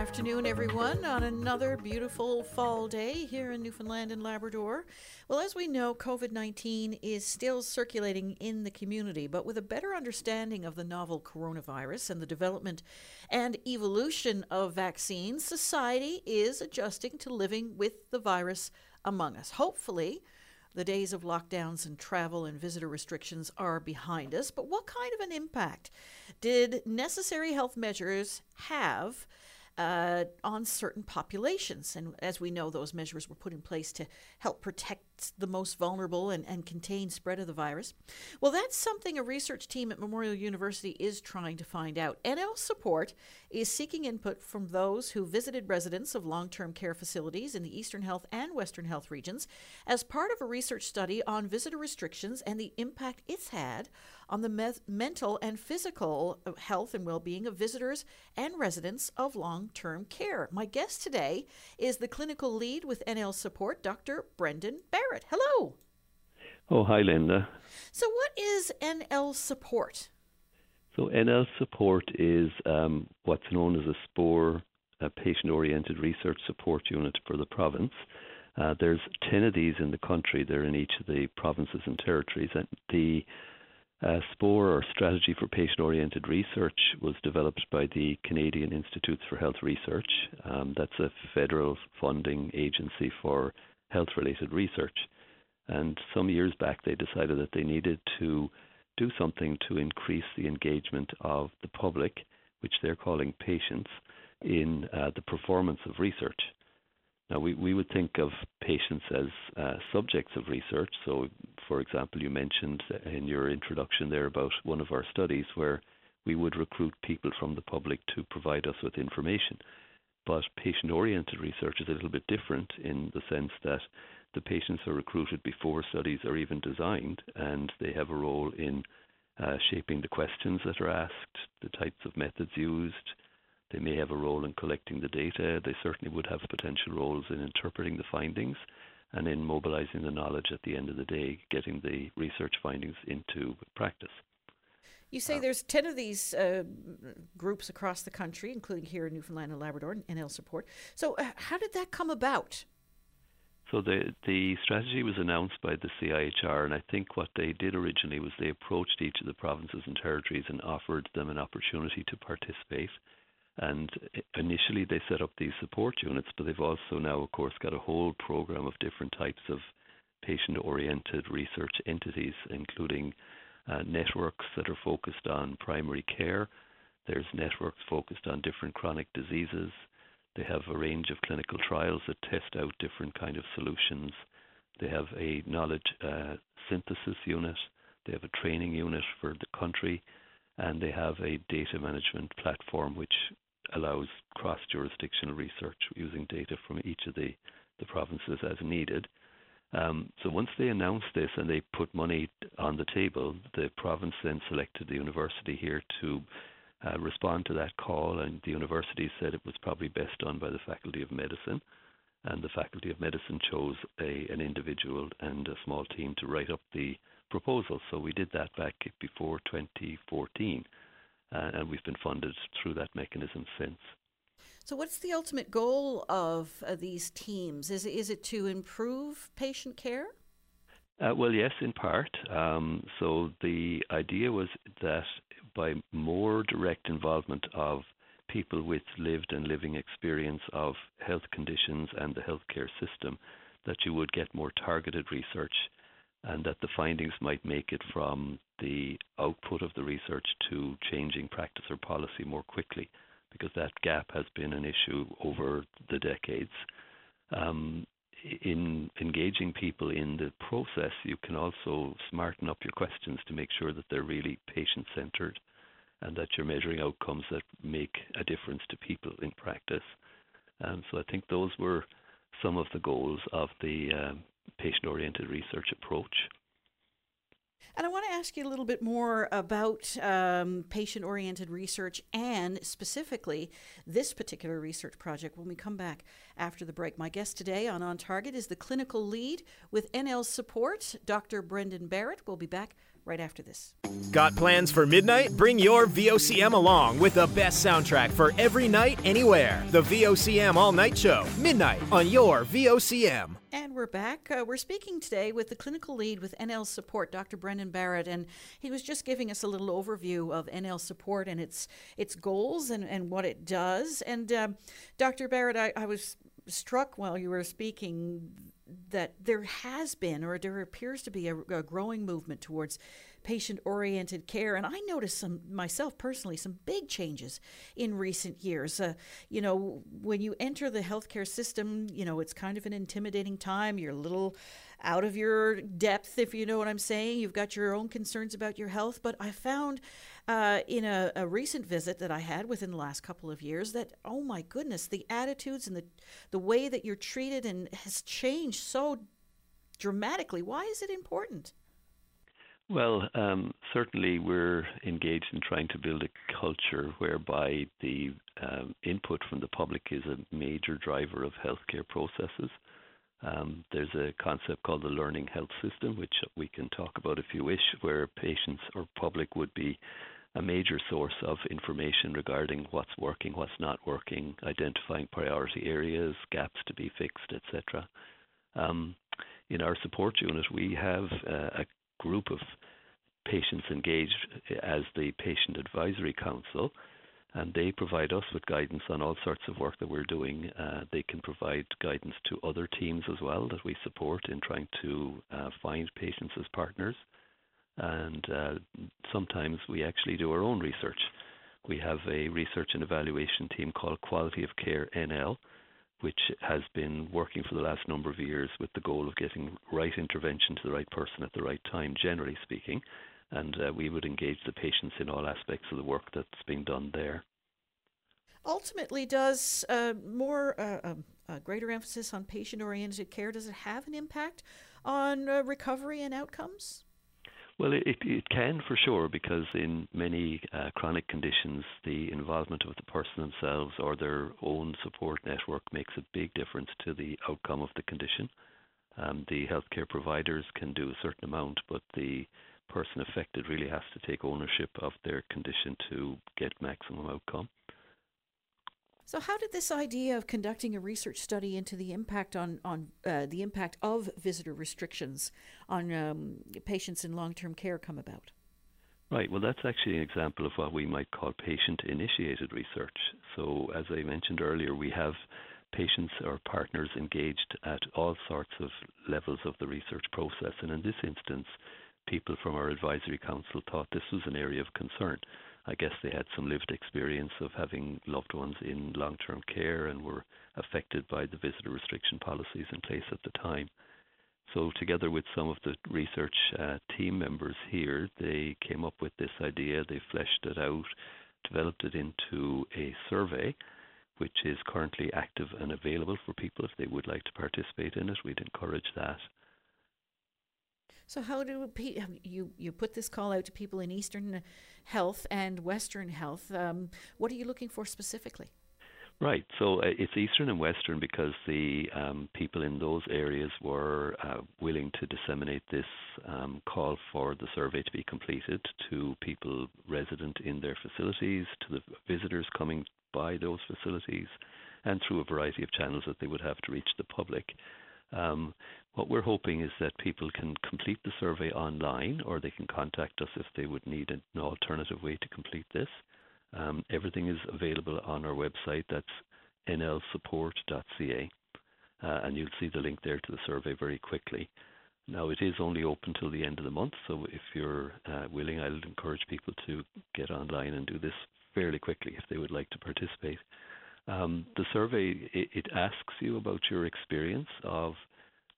Afternoon, everyone, on another beautiful fall day here in Newfoundland and Labrador. Well, as we know, COVID 19 is still circulating in the community, but with a better understanding of the novel coronavirus and the development and evolution of vaccines, society is adjusting to living with the virus among us. Hopefully, the days of lockdowns and travel and visitor restrictions are behind us, but what kind of an impact did necessary health measures have uh, on certain populations? And as we know, those measures were put in place to help protect the most vulnerable and, and contain spread of the virus. Well, that's something a research team at Memorial University is trying to find out. NL Support is seeking input from those who visited residents of long term care facilities in the Eastern Health and Western Health regions as part of a research study on visitor restrictions and the impact it's had on the me- mental and physical uh, health and well being of visitors and residents of long term care. My guest today is the clinical lead with NL Support, Dr. Brendan Barrett. Hello. Oh, hi, Linda. So, what is NL Support? So, NL Support is um, what's known as a SPOR, a patient oriented research support unit for the province. Uh, there's 10 of these in the country. They're in each of the provinces and territories. And the uh, SPOR, or Strategy for Patient Oriented Research, was developed by the Canadian Institutes for Health Research. Um, that's a federal funding agency for health related research. And some years back, they decided that they needed to do something to increase the engagement of the public, which they're calling patients, in uh, the performance of research. Now, we, we would think of patients as uh, subjects of research. So, for example, you mentioned in your introduction there about one of our studies where we would recruit people from the public to provide us with information. But patient oriented research is a little bit different in the sense that the patients are recruited before studies are even designed, and they have a role in uh, shaping the questions that are asked, the types of methods used, they may have a role in collecting the data. They certainly would have potential roles in interpreting the findings and in mobilizing the knowledge at the end of the day, getting the research findings into practice. You say uh, there's 10 of these uh, groups across the country, including here in Newfoundland and Labrador, and NL Support. So, uh, how did that come about? So, the, the strategy was announced by the CIHR, and I think what they did originally was they approached each of the provinces and territories and offered them an opportunity to participate. And initially, they set up these support units, but they've also now, of course, got a whole program of different types of patient oriented research entities, including uh, networks that are focused on primary care. There's networks focused on different chronic diseases. They have a range of clinical trials that test out different kind of solutions. They have a knowledge uh, synthesis unit. They have a training unit for the country, and they have a data management platform which allows cross jurisdictional research using data from each of the, the provinces as needed. Um, so once they announced this and they put money on the table, the province then selected the university here to uh, respond to that call, and the university said it was probably best done by the Faculty of Medicine. And the Faculty of Medicine chose a, an individual and a small team to write up the proposal. So we did that back before 2014 uh, and we've been funded through that mechanism since. So, what's the ultimate goal of uh, these teams? Is is it to improve patient care? Uh, well, yes, in part. Um, so the idea was that by more direct involvement of people with lived and living experience of health conditions and the healthcare system, that you would get more targeted research and that the findings might make it from the output of the research to changing practice or policy more quickly, because that gap has been an issue over the decades. Um, in engaging people in the process, you can also smarten up your questions to make sure that they're really patient centered and that you're measuring outcomes that make a difference to people in practice. Um, so I think those were some of the goals of the um, patient oriented research approach. And I want ask you a little bit more about um, patient oriented research and specifically this particular research project when we come back after the break. My guest today on On Target is the clinical lead with NL Support, Dr. Brendan Barrett. We'll be back right after this. Got plans for midnight? Bring your VOCM along with the best soundtrack for every night, anywhere. The VOCM All Night Show, midnight on your VOCM. And we're back. Uh, we're speaking today with the clinical lead with NL Support, Dr. Brendan Barrett, and he was just giving us a little overview of NL Support and its its goals and, and what it does. And uh, Dr. Barrett, I, I was struck while you were speaking that there has been, or there appears to be, a, a growing movement towards patient oriented care. And I noticed some myself personally some big changes in recent years. Uh, you know, when you enter the healthcare system, you know, it's kind of an intimidating time. You're a little out of your depth, if you know what I'm saying. You've got your own concerns about your health. But I found uh, in a, a, recent visit that I had within the last couple of years that, oh my goodness, the attitudes and the, the way that you're treated and has changed so dramatically. Why is it important? Well, um, certainly we're engaged in trying to build a culture whereby the um, input from the public is a major driver of healthcare processes. Um, there's a concept called the learning health system, which we can talk about if you wish, where patients or public would be a major source of information regarding what's working, what's not working, identifying priority areas, gaps to be fixed, etc. Um, in our support unit, we have uh, a group of patients engaged as the Patient Advisory Council, and they provide us with guidance on all sorts of work that we're doing. Uh, they can provide guidance to other teams as well that we support in trying to uh, find patients as partners. And uh, sometimes we actually do our own research. We have a research and evaluation team called Quality of Care NL, which has been working for the last number of years with the goal of getting right intervention to the right person at the right time, generally speaking. And uh, we would engage the patients in all aspects of the work that's being done there. Ultimately, does uh, more uh, um, greater emphasis on patient-oriented care does it have an impact on uh, recovery and outcomes? Well, it, it can for sure because in many uh, chronic conditions, the involvement of the person themselves or their own support network makes a big difference to the outcome of the condition. Um, the healthcare providers can do a certain amount, but the person affected really has to take ownership of their condition to get maximum outcome. So, how did this idea of conducting a research study into the impact on on uh, the impact of visitor restrictions on um, patients in long term care come about? Right. Well, that's actually an example of what we might call patient initiated research. So, as I mentioned earlier, we have patients or partners engaged at all sorts of levels of the research process. And in this instance, people from our advisory council thought this was an area of concern. I guess they had some lived experience of having loved ones in long term care and were affected by the visitor restriction policies in place at the time. So, together with some of the research uh, team members here, they came up with this idea, they fleshed it out, developed it into a survey, which is currently active and available for people if they would like to participate in it. We'd encourage that. So how do you you put this call out to people in Eastern Health and Western Health? Um, what are you looking for specifically? Right. So uh, it's Eastern and Western because the um, people in those areas were uh, willing to disseminate this um, call for the survey to be completed to people resident in their facilities, to the visitors coming by those facilities, and through a variety of channels that they would have to reach the public. Um, what we're hoping is that people can complete the survey online or they can contact us if they would need an alternative way to complete this. Um, everything is available on our website. That's nlsupport.ca. Uh, and you'll see the link there to the survey very quickly. Now, it is only open till the end of the month, so if you're uh, willing, I'll encourage people to get online and do this fairly quickly if they would like to participate. Um, the survey it, it, asks you about your experience of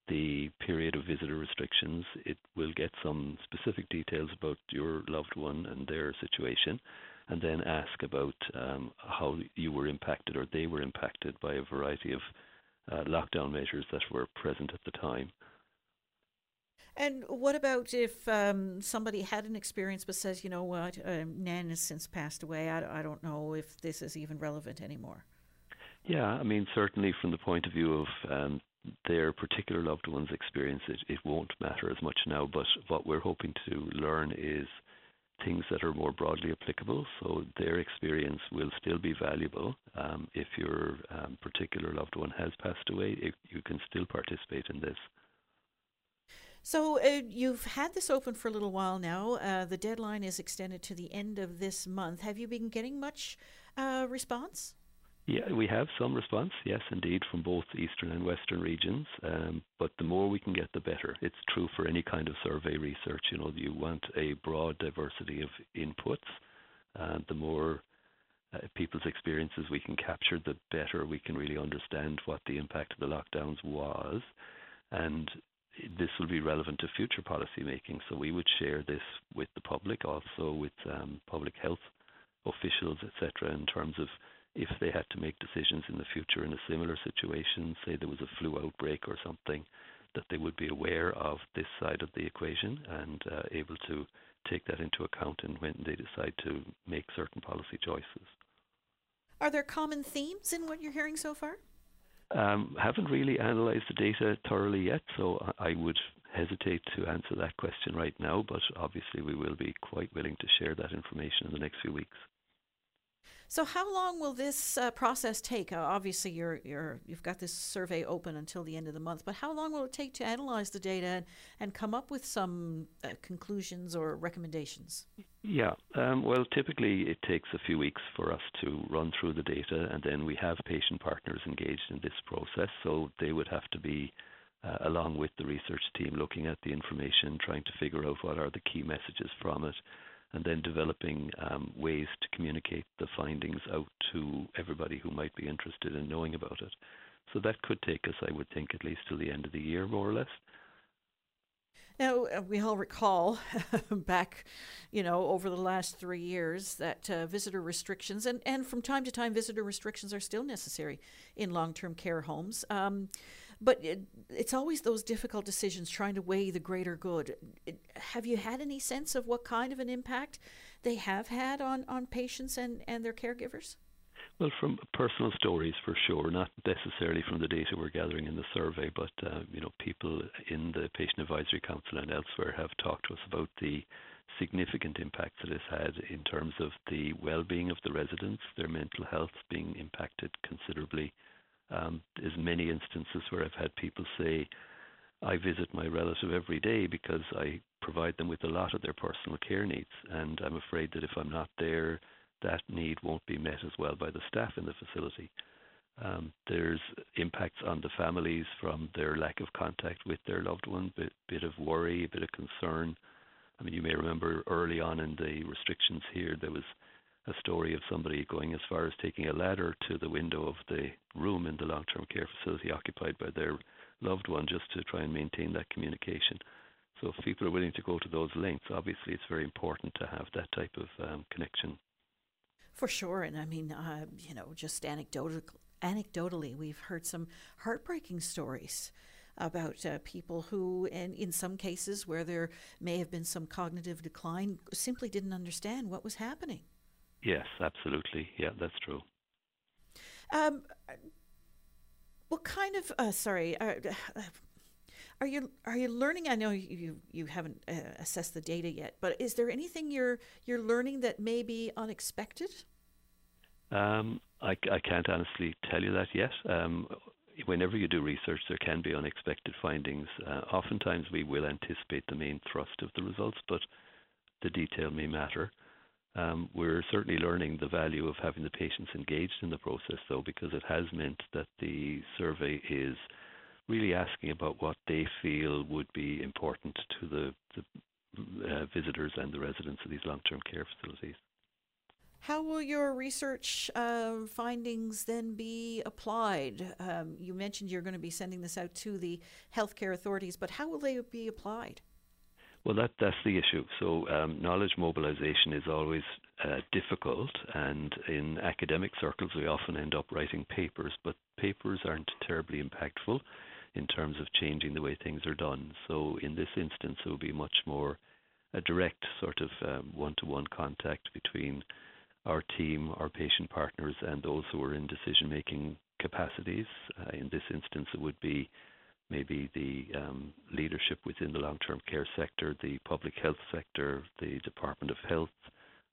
the period of visitor restrictions. It will get some specific details about your loved one and their situation, and then ask about um, how you were impacted or they were impacted by a variety of uh, lockdown measures that were present at the time. And what about if um, somebody had an experience but says, you know what, uh, Nan has since passed away. I, I don't know if this is even relevant anymore. Yeah, I mean, certainly from the point of view of um, their particular loved one's experience, it, it won't matter as much now. But what we're hoping to learn is things that are more broadly applicable. So their experience will still be valuable. Um, if your um, particular loved one has passed away, it, you can still participate in this. So uh, you've had this open for a little while now. Uh, the deadline is extended to the end of this month. Have you been getting much uh, response? Yeah, we have some response, yes, indeed, from both eastern and western regions. Um, but the more we can get, the better. It's true for any kind of survey research. You know, you want a broad diversity of inputs. And the more uh, people's experiences we can capture, the better we can really understand what the impact of the lockdowns was. And this will be relevant to future policy making. So we would share this with the public, also with um, public health officials, etc., in terms of if they had to make decisions in the future in a similar situation, say there was a flu outbreak or something, that they would be aware of this side of the equation and uh, able to take that into account in when they decide to make certain policy choices. Are there common themes in what you're hearing so far? Um, haven't really analysed the data thoroughly yet, so I would hesitate to answer that question right now, but obviously we will be quite willing to share that information in the next few weeks. So, how long will this uh, process take? Uh, obviously, you're, you're, you've got this survey open until the end of the month, but how long will it take to analyze the data and, and come up with some uh, conclusions or recommendations? Yeah, um, well, typically it takes a few weeks for us to run through the data, and then we have patient partners engaged in this process, so they would have to be. Uh, along with the research team, looking at the information, trying to figure out what are the key messages from it, and then developing um, ways to communicate the findings out to everybody who might be interested in knowing about it. So that could take us, I would think, at least till the end of the year, more or less. Now, uh, we all recall back, you know, over the last three years that uh, visitor restrictions, and, and from time to time, visitor restrictions are still necessary in long term care homes. Um, but it, it's always those difficult decisions trying to weigh the greater good. It, have you had any sense of what kind of an impact they have had on, on patients and, and their caregivers? Well, from personal stories for sure, not necessarily from the data we're gathering in the survey, but uh, you know, people in the Patient Advisory Council and elsewhere have talked to us about the significant impact that it's had in terms of the well-being of the residents, their mental health being impacted considerably, um, there's many instances where I've had people say, I visit my relative every day because I provide them with a lot of their personal care needs, and I'm afraid that if I'm not there, that need won't be met as well by the staff in the facility. Um, there's impacts on the families from their lack of contact with their loved one, bit, bit of worry, a bit of concern. I mean, you may remember early on in the restrictions here, there was a story of somebody going as far as taking a ladder to the window of the room in the long term care facility occupied by their loved one just to try and maintain that communication. So if people are willing to go to those lengths, obviously it's very important to have that type of um, connection. For sure, and I mean, uh, you know, just anecdotal, anecdotally, we've heard some heartbreaking stories about uh, people who, and in some cases where there may have been some cognitive decline, simply didn't understand what was happening. Yes, absolutely. Yeah, that's true. Um, what kind of uh, sorry uh, are you are you learning? I know you you haven't uh, assessed the data yet, but is there anything you're you're learning that may be unexpected? Um, I, I can't honestly tell you that yet. Um, whenever you do research, there can be unexpected findings. Uh, oftentimes, we will anticipate the main thrust of the results, but the detail may matter. Um, we're certainly learning the value of having the patients engaged in the process, though, because it has meant that the survey is really asking about what they feel would be important to the, the uh, visitors and the residents of these long term care facilities. How will your research uh, findings then be applied? Um, you mentioned you're going to be sending this out to the healthcare authorities, but how will they be applied? Well, that that's the issue. So um, knowledge mobilization is always uh, difficult, and in academic circles we often end up writing papers, but papers aren't terribly impactful. in terms of changing the way things are done. So in this instance, it would be much more a direct sort of um, one-to-one contact between our team, our patient partners, and those who are in decision-making capacities. Uh, in this instance, it would be maybe the um, leadership within the long-term care sector, the public health sector, the Department of Health,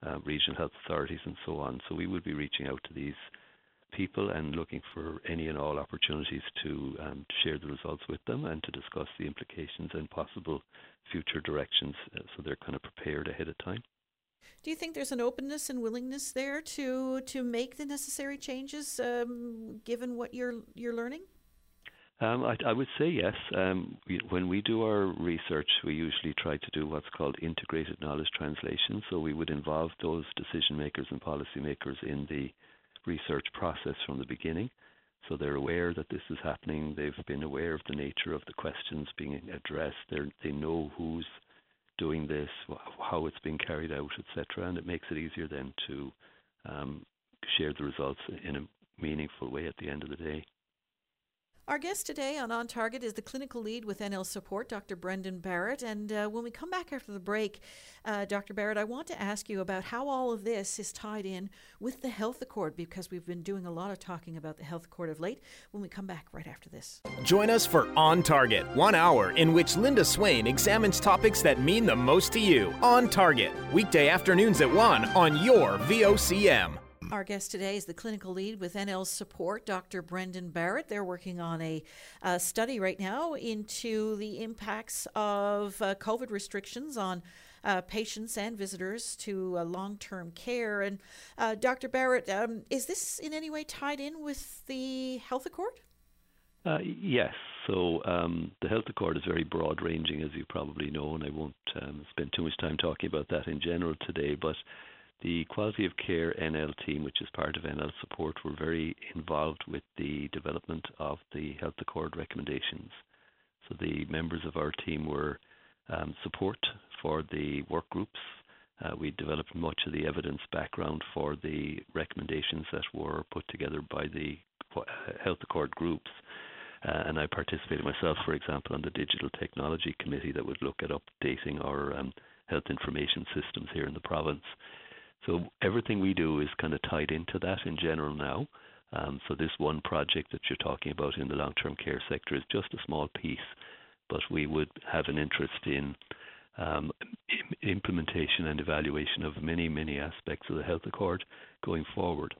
uh, regional health authorities, and so on. So we will be reaching out to these people and looking for any and all opportunities to um, share the results with them and to discuss the implications and possible future directions uh, so they're kind of prepared ahead of time. Do you think there's an openness and willingness there to to make the necessary changes, um, given what you're you're learning? Um, I, I, would say yes. Um, we, when we do our research, we usually try to do what's called integrated knowledge translation. So we would involve those decision makers and policymakers in the research process from the beginning. So they're aware that this is happening. They've been aware of the nature of the questions being addressed. They're, they know who's doing this, how it's being carried out, etc. And it makes it easier then to um, share the results in a meaningful way at the end of the day. Our guest today on On Target is the clinical lead with NL Support, Dr. Brendan Barrett. And uh, when we come back after the break, uh, Dr. Barrett, I want to ask you about how all of this is tied in with the Health Accord because we've been doing a lot of talking about the Health Accord of late. When we come back right after this, join us for On Target, one hour in which Linda Swain examines topics that mean the most to you. On Target, weekday afternoons at 1 on your VOCM. Our guest today is the clinical lead with NL Support, Dr. Brendan Barrett. They're working on a, study right now into the impacts of uh, COVID restrictions on uh, patients and visitors to uh, long term care. And uh, Dr. Barrett, um, is this in any way tied in with the Health Accord? Uh, yes. So um, the Health Accord is very broad ranging, as you probably know, and I won't um, spend too much time talking about that in general today. But the Quality of Care NL team, which is part of NL Support, were very involved with the development of the Health Accord recommendations. So the members of our team were um, support for the work groups. Uh, we developed much of the evidence background for the recommendations that were put together by the Health Accord groups. Uh, and I participated myself, for example, on the Digital Technology Committee that would look at updating our um, health information systems here in the province. So everything we do is kind of tied into that in general now. Um, so this one project that you're talking about in the long-term care sector is just a small piece, but we would have an interest in um, implementation and evaluation of many, many aspects of the health accord going forward.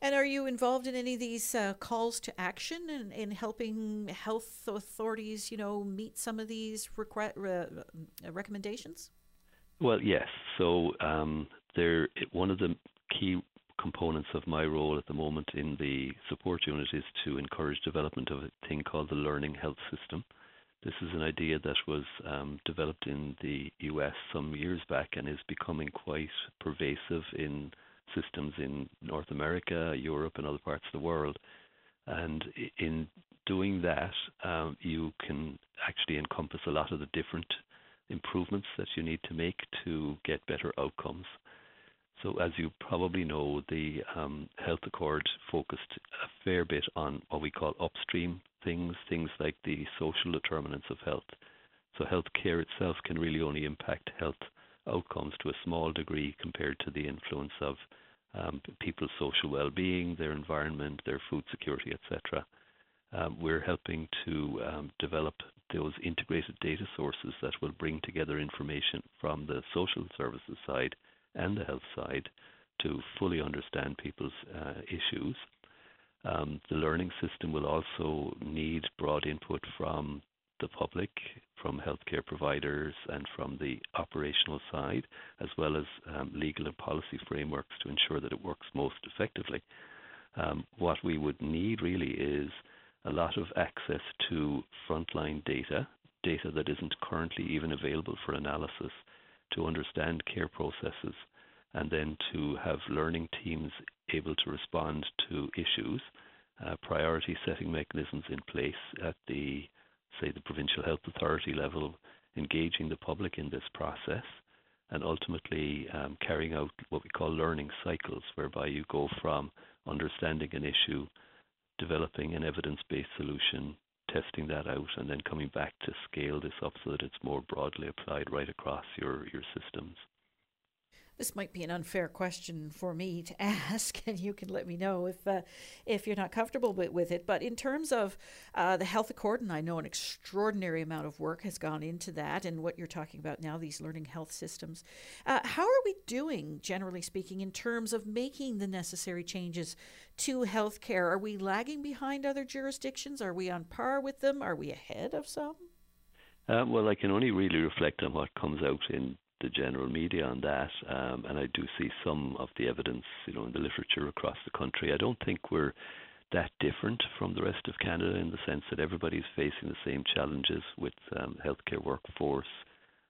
And are you involved in any of these uh, calls to action in, in helping health authorities, you know, meet some of these requ- uh, recommendations? Well, yes. So um, there, one of the key components of my role at the moment in the support unit is to encourage development of a thing called the learning health system. This is an idea that was um, developed in the US some years back and is becoming quite pervasive in systems in North America, Europe, and other parts of the world. And in doing that, um, you can actually encompass a lot of the different improvements that you need to make to get better outcomes. So, as you probably know, the um, Health Accord focused a fair bit on what we call upstream things, things like the social determinants of health. So, healthcare itself can really only impact health outcomes to a small degree compared to the influence of um, people's social well-being, their environment, their food security, etc. Um, we're helping to um, develop those integrated data sources that will bring together information from the social services side and the health side to fully understand people's uh, issues. Um, the learning system will also need broad input from the public, from healthcare providers, and from the operational side, as well as um, legal and policy frameworks to ensure that it works most effectively. Um, what we would need really is a lot of access to frontline data, data that isn't currently even available for analysis, to understand care processes, and then to have learning teams able to respond to issues, uh, priority setting mechanisms in place at the, say, the provincial health authority level, engaging the public in this process, and ultimately um, carrying out what we call learning cycles, whereby you go from understanding an issue developing an evidence based solution, testing that out, and then coming back to scale this up so that it's more broadly applied right across your, your systems. This might be an unfair question for me to ask, and you can let me know if uh, if you're not comfortable with, it. But in terms of uh, the health accord, and I know an extraordinary amount of work has gone into that, and what you're talking about now, these learning health systems. Uh, how are we doing, generally speaking, in terms of making the necessary changes to healthcare? Are we lagging behind other jurisdictions? Are we on par with them? Are we ahead of some? Um, well, I can only really reflect on what comes out in the general media on that, um, and I do see some of the evidence, you know, in the literature across the country. I don't think we're that different from the rest of Canada in the sense that everybody's facing the same challenges with um, healthcare workforce,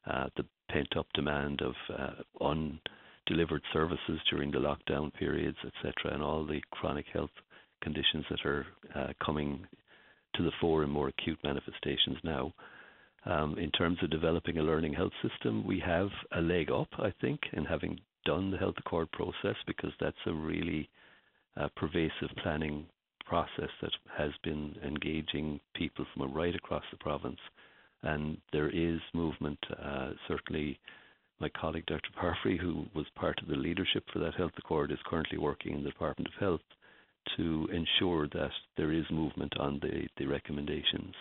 uh, the pent-up demand of uh, undelivered services during the lockdown periods, etc., and all the chronic health conditions that are uh, coming to the fore in more acute manifestations now. Um, in terms of developing a learning health system, we have a leg up, I think, in having done the health accord process because that's a really uh, pervasive planning process that has been engaging people from right across the province. And there is movement. Uh, certainly, my colleague Dr. Parfrey, who was part of the leadership for that health accord, is currently working in the Department of Health to ensure that there is movement on the, the recommendations.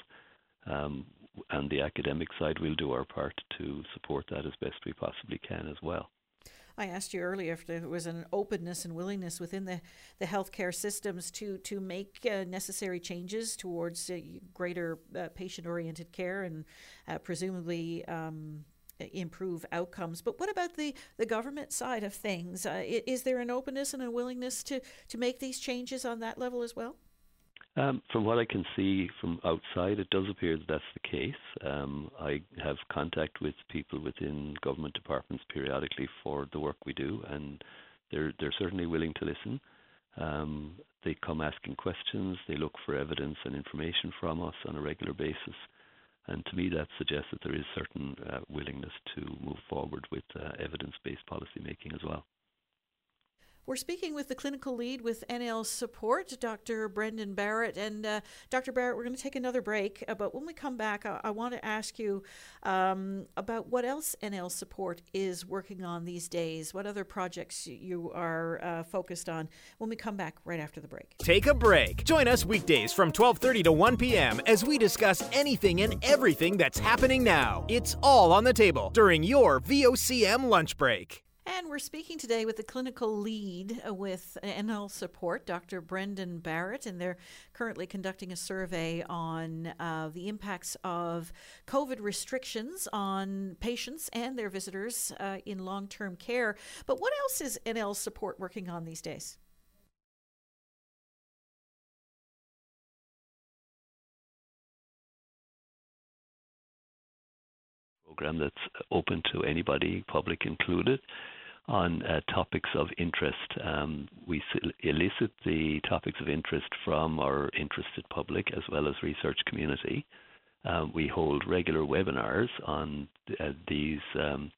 Um, and the academic side, we'll do our part to support that as best we possibly can as well. I asked you earlier if there was an openness and willingness within the, the healthcare systems to to make uh, necessary changes towards uh, greater uh, patient oriented care and uh, presumably um, improve outcomes. But what about the, the government side of things? Uh, is there an openness and a willingness to, to make these changes on that level as well? Um, from what I can see from outside, it does appear that that's the case. Um, I have contact with people within government departments periodically for the work we do, and they're they're certainly willing to listen. Um, they come asking questions. They look for evidence and information from us on a regular basis, and to me, that suggests that there is certain uh, willingness to move forward with uh, evidence-based policy making as well. We're speaking with the clinical lead with NL Support, Dr. Brendan Barrett. And uh, Dr. Barrett, we're going to take another break. Uh, but when we come back, I, I want to ask you um, about what else NL Support is working on these days. What other projects you are uh, focused on when we come back right after the break. Take a break. Join us weekdays from 12:30 to 1 p.m. as we discuss anything and everything that's happening now. It's all on the table during your VOCM lunch break. And we're speaking today with the clinical lead uh, with NL Support, Dr. Brendan Barrett, and they're currently conducting a survey on uh, the impacts of COVID restrictions on patients and their visitors uh, in long term care. But what else is NL Support working on these days? program that's open to anybody, public included on uh, topics of interest. Um, we elicit the topics of interest from our interested public as well as research community. Um, we hold regular webinars on uh, these um,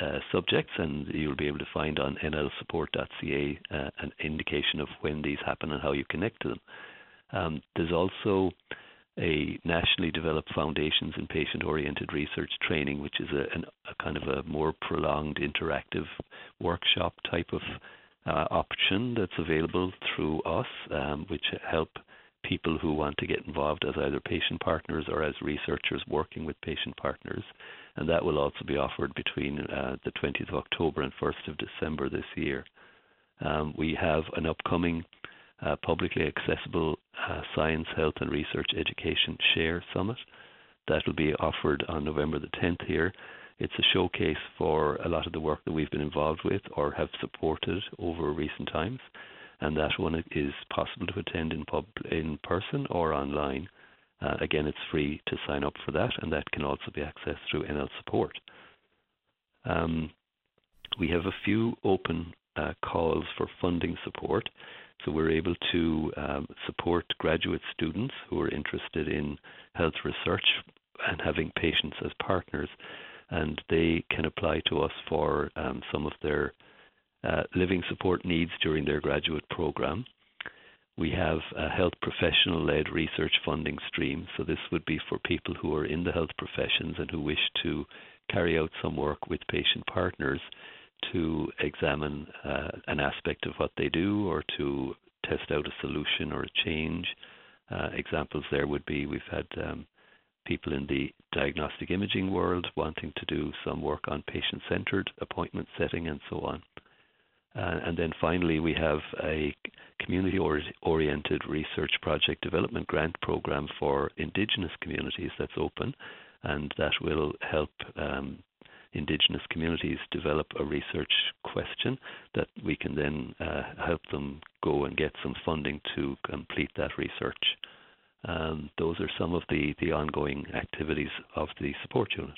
uh, subjects, and you'll be able to find on nlsupport.ca uh, an indication of when these happen and how you connect to them. Um, there's also a nationally developed foundations in patient oriented research training, which is a, an, a, kind of a more prolonged interactive workshop type of uh, option that's available through us, um, which help people who want to get involved as either patient partners or as researchers working with patient partners. And that will also be offered between uh, the 20th of October and 1st of December this year. Um, we have an upcoming uh, publicly accessible uh, Science, Health and Research Education Share Summit. That will be offered on November the 10th here. It's a showcase for a lot of the work that we've been involved with or have supported over recent times. And that one is possible to attend in, pub, in person or online. Uh, again, it's free to sign up for that, and that can also be accessed through NL Support. Um, we have a few open uh, calls for funding support. So we're able to um, support graduate students who are interested in health research and having patients as partners, and they can apply to us for um, some of their uh, living support needs during their graduate program. We have a health professional led research funding stream. So, this would be for people who are in the health professions and who wish to carry out some work with patient partners to examine uh, an aspect of what they do or to test out a solution or a change. Uh, examples there would be we've had um, people in the diagnostic imaging world wanting to do some work on patient centered appointment setting and so on. Uh, and then finally, we have a community oriented research project development grant program for Indigenous communities that's open, and that will help um, Indigenous communities develop a research question that we can then uh, help them go and get some funding to complete that research. Um, those are some of the, the ongoing activities of the support unit.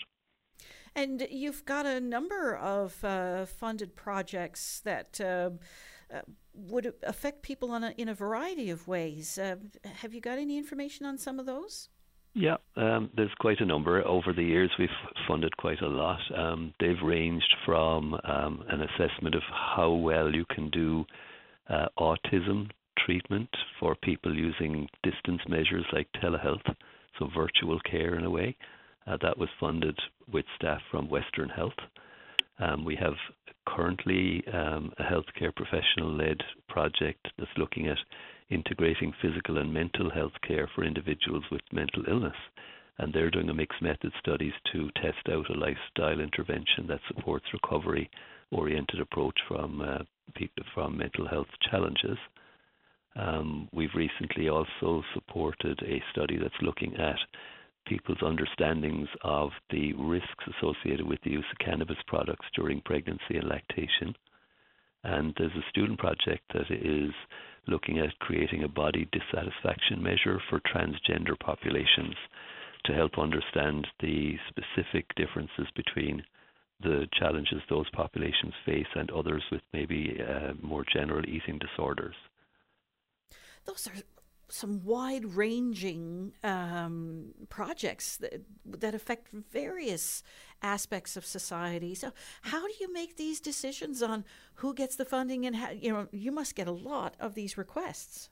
And you've got a number of uh, funded projects that uh, uh, would affect people a, in a variety of ways. Uh, have you got any information on some of those? Yeah, um, there's quite a number. Over the years, we've funded quite a lot. Um, they've ranged from um, an assessment of how well you can do uh, autism treatment for people using distance measures like telehealth, so virtual care in a way. Uh, that was funded with staff from Western Health. Um, we have currently um, a healthcare professional led project that's looking at integrating physical and mental health care for individuals with mental illness. And they're doing a mixed method studies to test out a lifestyle intervention that supports recovery oriented approach from uh, people from mental health challenges. Um, we've recently also supported a study that's looking at people's understandings of the risks associated with the use of cannabis products during pregnancy and lactation. And there's a student project that is looking at creating a body dissatisfaction measure for transgender populations to help understand the specific differences between the challenges those populations face and others with maybe uh, more general eating disorders. Those are some wide ranging um, projects that, that affect various aspects of society. So, how do you make these decisions on who gets the funding and how, you know, you must get a lot of these requests.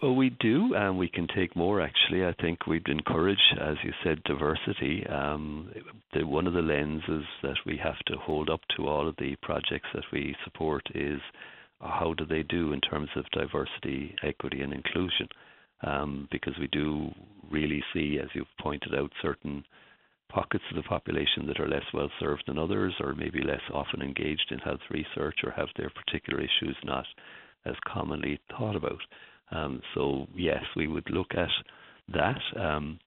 Well, we do, and we can take more. Actually, I think we'd encourage, as you said, diversity. Um, the, one of the lenses that we have to hold up to all of the projects that we support is how do they do in terms of diversity, equity, and inclusion? Um, because we do really see, as you've pointed out, certain pockets of the population that are less well served than others, or maybe less often engaged in health research, or have their particular issues not as commonly thought about. Um, so, yes, we would look at that. Um,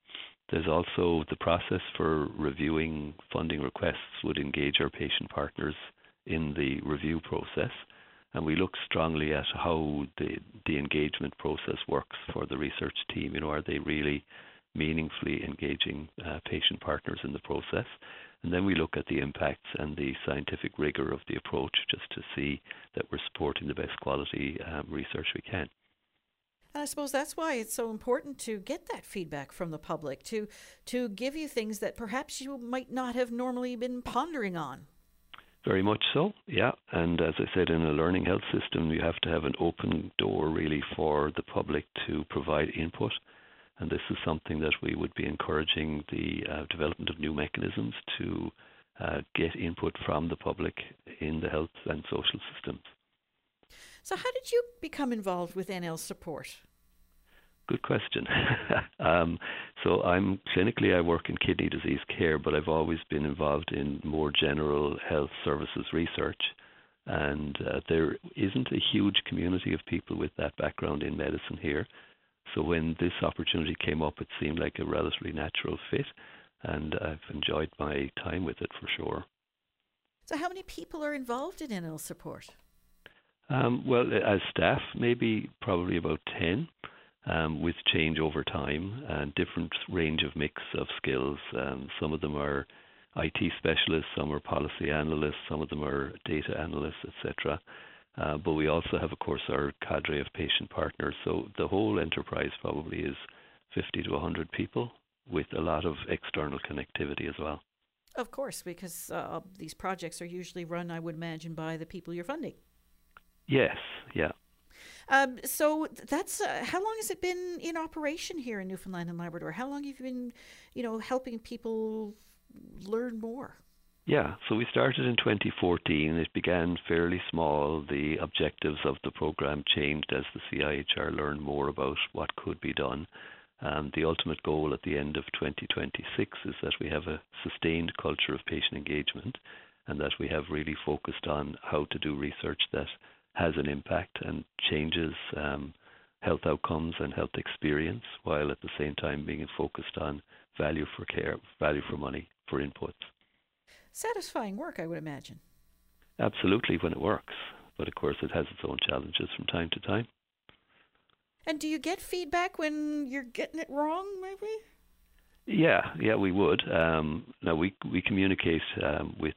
there's also the process for reviewing funding requests would engage our patient partners in the review process and we look strongly at how the the engagement process works for the research team. You know, are they really meaningfully engaging uh, patient partners in the process? And then we look at the impacts and the scientific rigor of the approach just to see that we're supporting the best quality um, research we can. And I suppose that's why it's so important to get that feedback from the public to to give you things that perhaps you might not have normally been pondering on. Very much so, yeah. And as I said, in a learning health system, you have to have an open door really for the public to provide input. And this is something that we would be encouraging the uh, development of new mechanisms to uh, get input from the public in the health and social systems. So, how did you become involved with NL support? Good question. um, so I'm clinically I work in kidney disease care, but I've always been involved in more general health services research, and uh, there isn't a huge community of people with that background in medicine here. So when this opportunity came up, it seemed like a relatively natural fit, and I've enjoyed my time with it for sure. So how many people are involved in NL support? Um, well, as staff, maybe probably about ten um, with change over time and different range of mix of skills. Um, some of them are IT specialists, some are policy analysts, some of them are data analysts, etc. Uh, but we also have, of course, our cadre of patient partners. So the whole enterprise probably is 50 to 100 people with a lot of external connectivity as well. Of course, because uh, these projects are usually run, I would imagine, by the people you're funding. Yes, yeah. Um, so that's uh, how long has it been in operation here in Newfoundland and Labrador? How long have you been, you know, helping people learn more? Yeah, so we started in 2014. It began fairly small. The objectives of the program changed as the CIHR learned more about what could be done. Um, the ultimate goal at the end of 2026 is that we have a sustained culture of patient engagement and that we have really focused on how to do research that has an impact and changes um, health outcomes and health experience, while at the same time being focused on value for care, value for money, for inputs. Satisfying work, I would imagine. Absolutely, when it works. But of course, it has its own challenges from time to time. And do you get feedback when you're getting it wrong, maybe? Yeah, yeah, we would. Um, now we we communicate um, with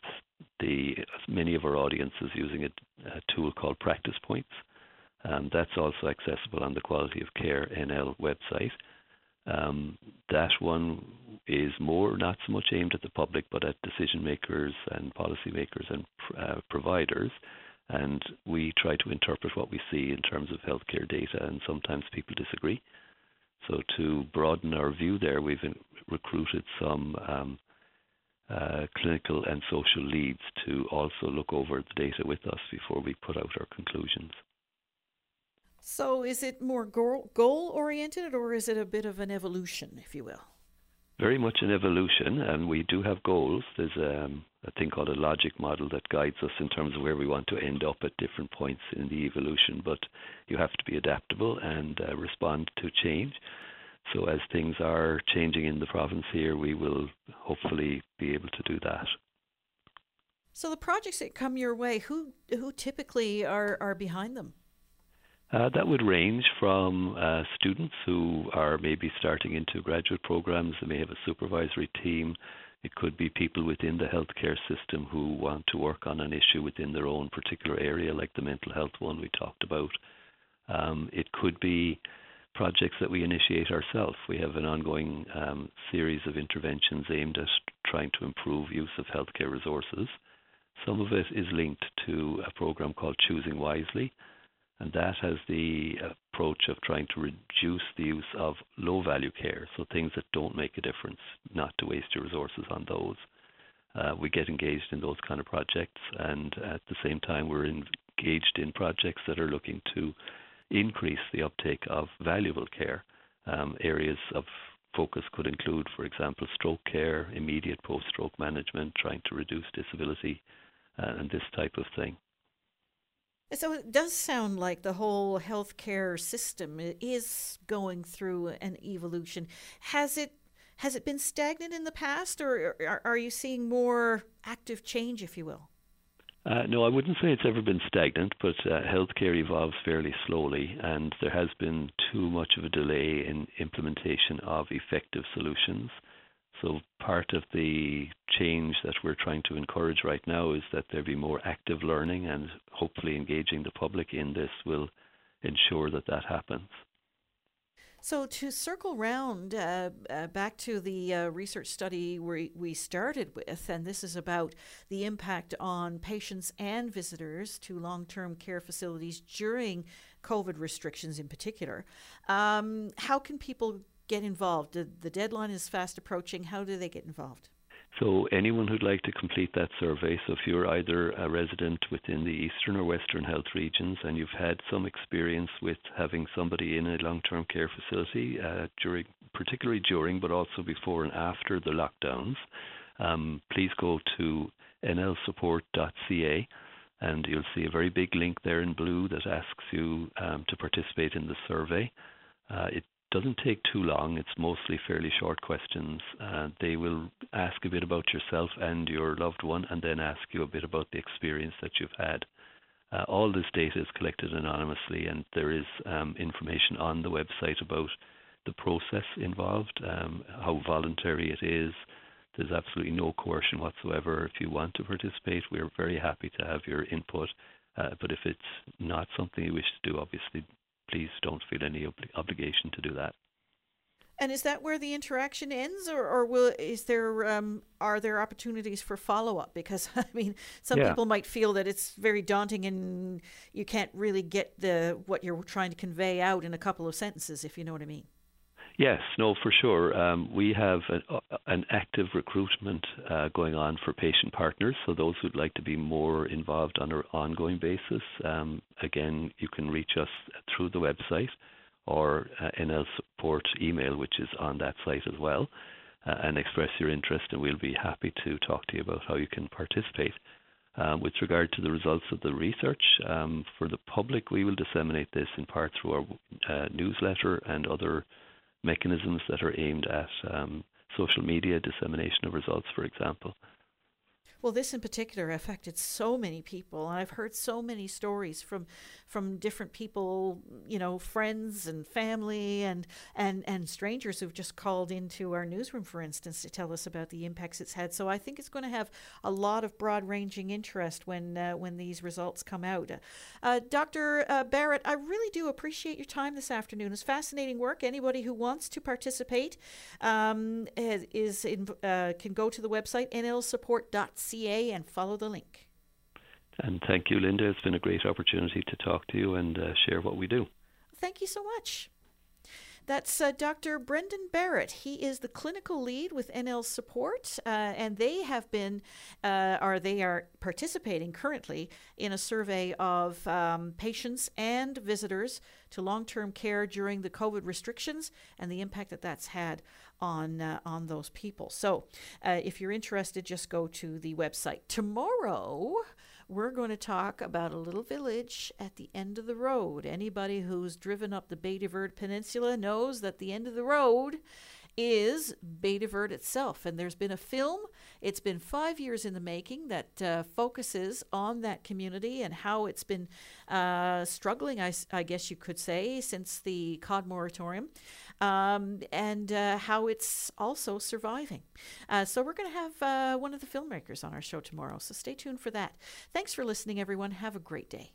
the many of our audiences using a, a tool called Practice Points. Um, that's also accessible on the Quality of Care NL website. Um, that one is more not so much aimed at the public, but at decision makers and policy makers and uh, providers. And we try to interpret what we see in terms of healthcare data, and sometimes people disagree. So, to broaden our view there, we've recruited some um, uh, clinical and social leads to also look over the data with us before we put out our conclusions. So, is it more goal oriented or is it a bit of an evolution, if you will? Very much an evolution, and we do have goals. There's um, a thing called a logic model that guides us in terms of where we want to end up at different points in the evolution, but you have to be adaptable and uh, respond to change. So as things are changing in the province here, we will hopefully be able to do that. So the projects that come your way, who who typically are, are behind them? Uh, that would range from uh, students who are maybe starting into graduate programs. They may have a supervisory team. It could be people within the healthcare system who want to work on an issue within their own particular area, like the mental health one we talked about. Um, it could be projects that we initiate ourselves. We have an ongoing um, series of interventions aimed at trying to improve use of healthcare resources. Some of it is linked to a program called Choosing Wisely, and that has the approach of trying to reduce the use of low value care, so things that don't make a difference, not to waste your resources on those. Uh, we get engaged in those kind of projects, and at the same time, we're engaged in projects that are looking to increase the uptake of valuable care. Um, areas of focus could include, for example, stroke care, immediate post stroke management, trying to reduce disability, uh, and this type of thing. So it does sound like the whole healthcare system is going through an evolution. Has it has it been stagnant in the past, or are you seeing more active change, if you will? Uh, no, I wouldn't say it's ever been stagnant, but uh, healthcare evolves fairly slowly, and there has been too much of a delay in implementation of effective solutions. So, part of the change that we're trying to encourage right now is that there be more active learning, and hopefully engaging the public in this will ensure that that happens. So, to circle round uh, uh, back to the uh, research study we, we started with, and this is about the impact on patients and visitors to long term care facilities during COVID restrictions in particular. Um, how can people get involved? The deadline is fast approaching. How do they get involved? So anyone who'd like to complete that survey, so if you're either a resident within the eastern or western health regions and you've had some experience with having somebody in a long-term care facility uh, during, particularly during, but also before and after the lockdowns, um, please go to nlsupport.ca and you'll see a very big link there in blue that asks you um, to participate in the survey. Uh, it doesn't take too long. It's mostly fairly short questions. Uh, they will ask a bit about yourself and your loved one, and then ask you a bit about the experience that you've had. Uh, all this data is collected anonymously, and there is um, information on the website about the process involved, um, how voluntary it is. There's absolutely no coercion whatsoever. If you want to participate, we're very happy to have your input. Uh, but if it's not something you wish to do, obviously please don't feel any obli- obligation to do that. And is that where the interaction ends, or, or will is there um, are there opportunities for follow up? Because I mean, some Yeah. people might feel that it's very daunting and you can't really get the what you're trying to convey out in a couple of sentences, if you know what I mean. Yes, no, for sure. Um, we have an, uh, an active recruitment uh, going on for patient partners. So those who'd like to be more involved on an ongoing basis, um, again, you can reach us through the website or uh, NL support email, which is on that site as well, uh, and express your interest, and we'll be happy to talk to you about how you can participate. Um, with regard to the results of the research, um, for the public, we will disseminate this in part through our uh, newsletter and other mechanisms that are aimed at um, social media dissemination of results, for example. Well, this in particular affected so many people, and I've heard so many stories from from different people, you know, friends and family and and and strangers who've just called into our newsroom, for instance, to tell us about the impacts it's had. So I think it's going to have a lot of broad-ranging interest when uh, when these results come out. Uh, Dr. Uh, Barrett, I really do appreciate your time this afternoon. It's fascinating work. Anybody who wants to participate um, is in, uh, can go to the website nlsupport.ca and follow the link. And thank you, Linda. It's been a great opportunity to talk to you and uh, share what we do. Thank you so much. That's uh, Dr. Brendan Barrett. He is the clinical lead with NL Support, uh, and they have been, uh, or they are participating currently in a survey of um, patients and visitors to long-term care during the COVID restrictions and the impact that that's had on uh, on those people. So, uh, if you're interested, just go to the website tomorrow we're going to talk about a little village at the end of the road. Anybody who's driven up the Bay de Verde Peninsula knows that the end of the road is Bay de Verde itself. And there's been a film, it's been five years in the making, that uh, focuses on that community and how it's been uh, struggling, I guess you could say, since the COD moratorium. Um, and uh, how it's also surviving. Uh, so, we're going to have uh, one of the filmmakers on our show tomorrow. So, stay tuned for that. Thanks for listening, everyone. Have a great day.